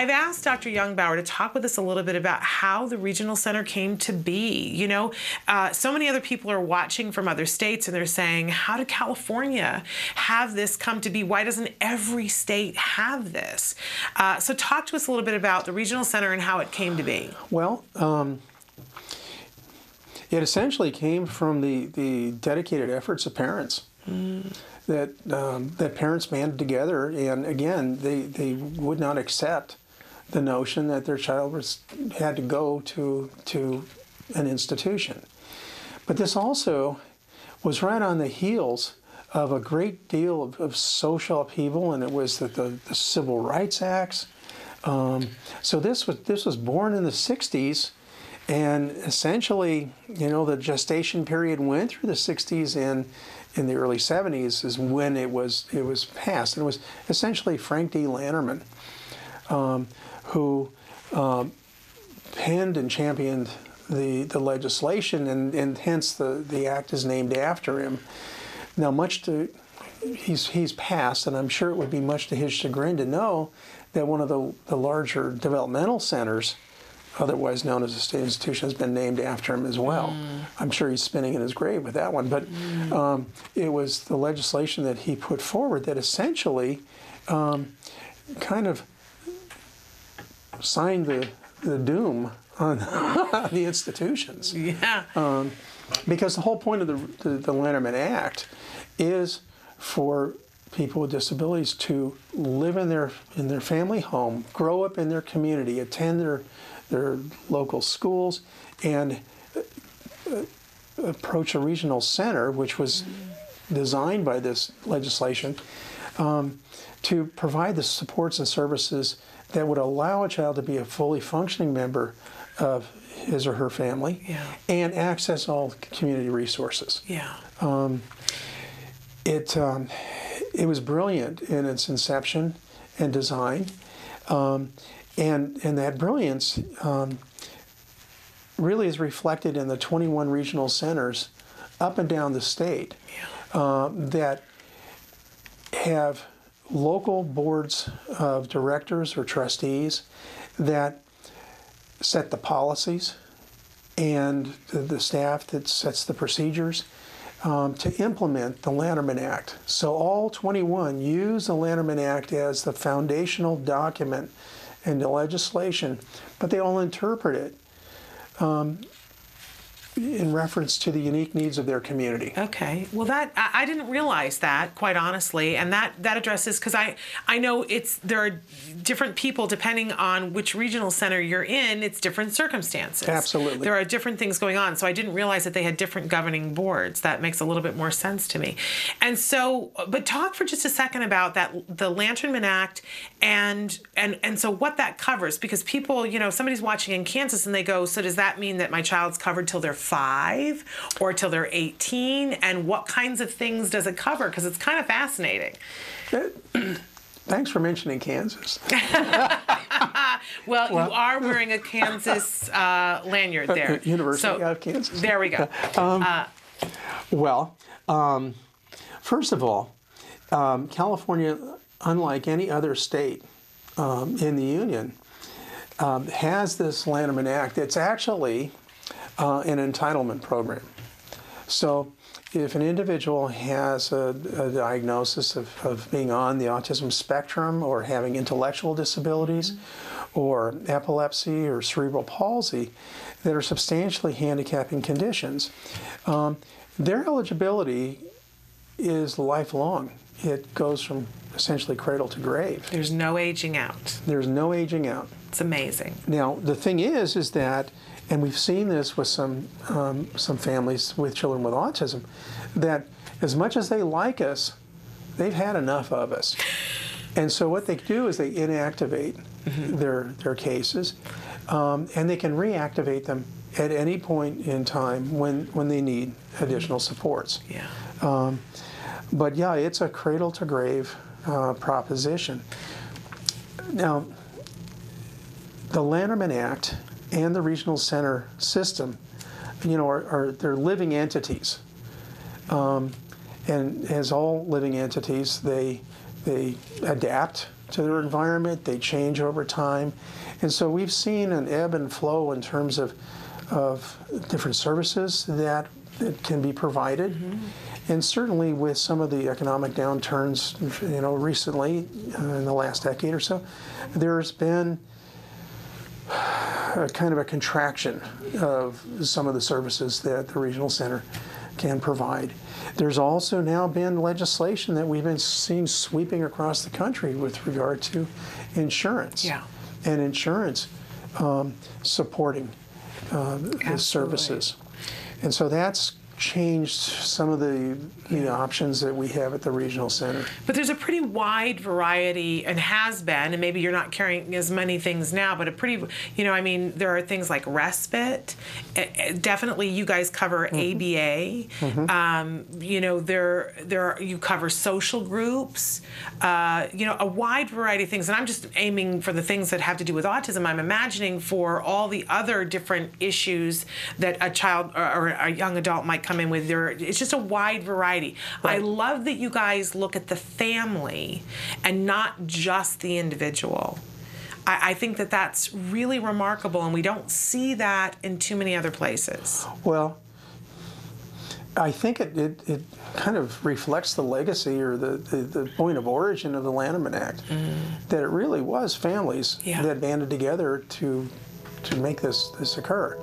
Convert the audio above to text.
I've asked Dr. Youngbauer to talk with us a little bit about how the regional center came to be. You know, uh, so many other people are watching from other states and they're saying, how did California have this come to be? Why doesn't every state have this? Uh, so, talk to us a little bit about the regional center and how it came to be. Well, um, it essentially came from the, the dedicated efforts of parents. Mm. That um, that parents banded together, and again, they, they would not accept the notion that their child was had to go to to an institution. But this also was right on the heels of a great deal of, of social upheaval, and it was the, the, the Civil Rights Acts. Um, so this was this was born in the '60s, and essentially, you know, the gestation period went through the '60s and in the early '70s is when it was it was passed, and it was essentially Frank D. Lanterman um, who um, penned and championed the the legislation, and, and hence the the act is named after him. Now, much to he's he's passed, and I'm sure it would be much to his chagrin to know that one of the, the larger developmental centers, otherwise known as a state institution, has been named after him as well. Mm. I'm sure he's spinning in his grave with that one. But mm. um, it was the legislation that he put forward that essentially um, kind of signed the, the doom on the institutions. Yeah. Um, because the whole point of the, the, the Lanterman Act is for people with disabilities to live in their in their family home, grow up in their community, attend their their local schools, and uh, approach a regional center, which was designed by this legislation, um, to provide the supports and services that would allow a child to be a fully functioning member of his or her family yeah. and access all community resources. Yeah. Um, it um, it was brilliant in its inception and design, um, and and that brilliance um, really is reflected in the 21 regional centers up and down the state yeah. uh, that have local boards of directors or trustees that set the policies and the, staff that sets the procedures um, to implement the Lanterman Act. So all 21 use the Lanterman Act as the foundational document in the legislation, but they all interpret it um, in reference to the unique needs of their community. Okay. Well, that I, didn't realize that quite honestly, and that that addresses because I I know it's there are different people depending on which regional center you're in. It's different circumstances. Absolutely. There are different things going on, so I didn't realize that they had different governing boards. That makes a little bit more sense to me. And so, but talk for just a second about that the Lanterman Act and and and so what that covers because people you know somebody's watching in Kansas and they go so does that mean that my child's covered till they're five or till they're 18? And what kinds of things does it cover? Because it's kind of fascinating. Thanks for mentioning Kansas. well, well, you are wearing a Kansas uh, lanyard there. University so, of Kansas. There we go. Um, uh, well, um, first of all, um, California, unlike any other state um, in the Union, um, has this Lanterman Act. It's actually uh, an entitlement program. So if an individual has a, a diagnosis of, of, being on the autism spectrum or having intellectual disabilities or epilepsy or cerebral palsy that are substantially handicapping conditions, um, their eligibility is lifelong. It goes from essentially cradle to grave. There's no aging out. There's no aging out. It's amazing. Now, the thing is, is that and we've seen this with some um, some families with children with autism, that as much as they like us, they've had enough of us, and so what they do is they inactivate mm-hmm. their their cases, um, and they can reactivate them at any point in time when when they need additional supports. Yeah. Um, but yeah, it's a cradle to grave uh, proposition. Now, the Lanterman Act and the regional center system, you know, are, are they're living entities. Um, and as all living entities, they they adapt to their environment, they change over time. And so we've seen an ebb and flow in terms of, of different services that, that can be provided. And certainly with some of the economic downturns, you know, recently uh, in the last decade or so, there's been a kind of a contraction of some of the services that the regional center can provide. There's also now been legislation that we've been seeing sweeping across the country with regard to insurance. Yeah. And insurance um, supporting uh, the services. And so that's changed some of the, the options that we have at the regional center. But there's a pretty wide variety, and has been, and maybe you're not carrying as many things now, but a pretty, you know, I mean, there are things like respite. Definitely, you guys cover ABA. Um, you know, there, there are, you cover social groups. Uh, you know, a wide variety of things, and I'm just aiming for the things that have to do with autism. I'm imagining for all the other different issues that a child or, or a young adult might come in with. There, it's just a wide variety. I love that you guys look at the family and not just the individual. I, I think that that's really remarkable, and we don't see that in too many other places. Well, I think it, it, it kind of reflects the legacy or the, the, the point of origin of the Lanterman Act. Mm. That it really was families Yeah. that banded together to to make this, this occur.